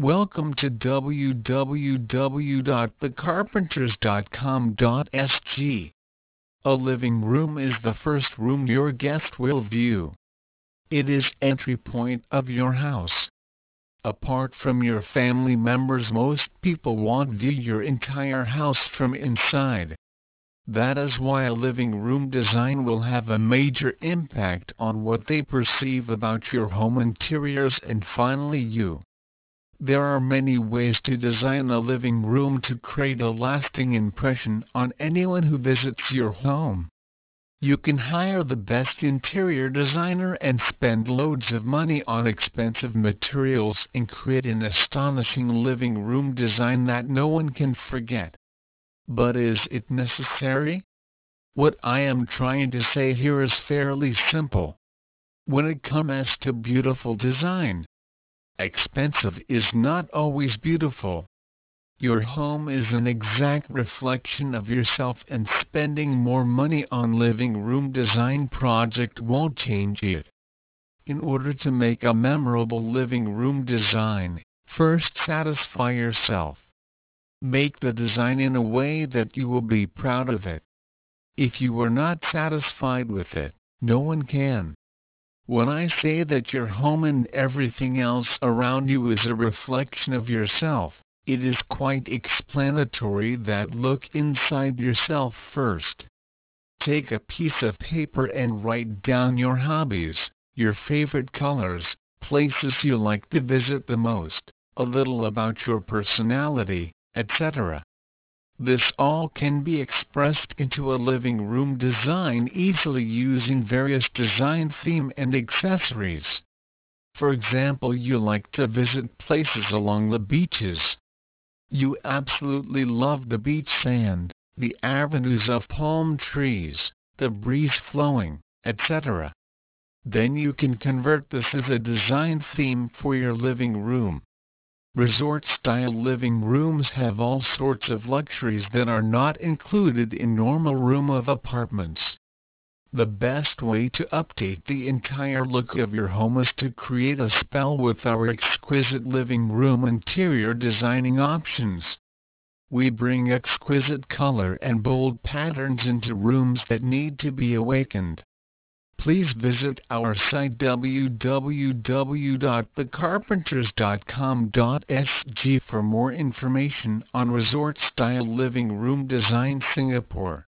Welcome to www.thecarpenters.com.sg. A living room is the first room your guest will view. It is entry point of your house. Apart from your family members most people won't view your entire house from inside. That is why a living room design will have a major impact on what they perceive about your home interiors and finally you. There are many ways to design a living room to create a lasting impression on anyone who visits your home. You can hire the best interior designer and spend loads of money on expensive materials and create an astonishing living room design that no one can forget. But is it necessary? What I am trying to say here is fairly simple. When it comes to beautiful design, expensive is not always beautiful. Your home is an exact reflection of yourself and spending more money on living room design project won't change it. In order to make a memorable living room design, first satisfy yourself. Make the design in a way that you will be proud of it. If you are not satisfied with it, no one can. When I say that your home and everything else around you is a reflection of yourself, it is quite explanatory that look inside yourself first. Take a piece of paper and write down your hobbies, your favorite colors, places you like to visit the most, a little about your personality, etc. This all can be expressed into a living room design easily using various design theme and accessories. For example you like to visit places along the beaches. You absolutely love the beach sand, the avenues of palm trees, the breeze flowing, etc. Then you can convert this as a design theme for your living room. Resort-style living rooms have all sorts of luxuries that are not included in normal room of apartments. The best way to update the entire look of your home is to create a spell with our exquisite living room interior designing options. We bring exquisite color and bold patterns into rooms that need to be awakened please visit our site www.thecarpenters.com.sg for more information on resort-style living room design Singapore.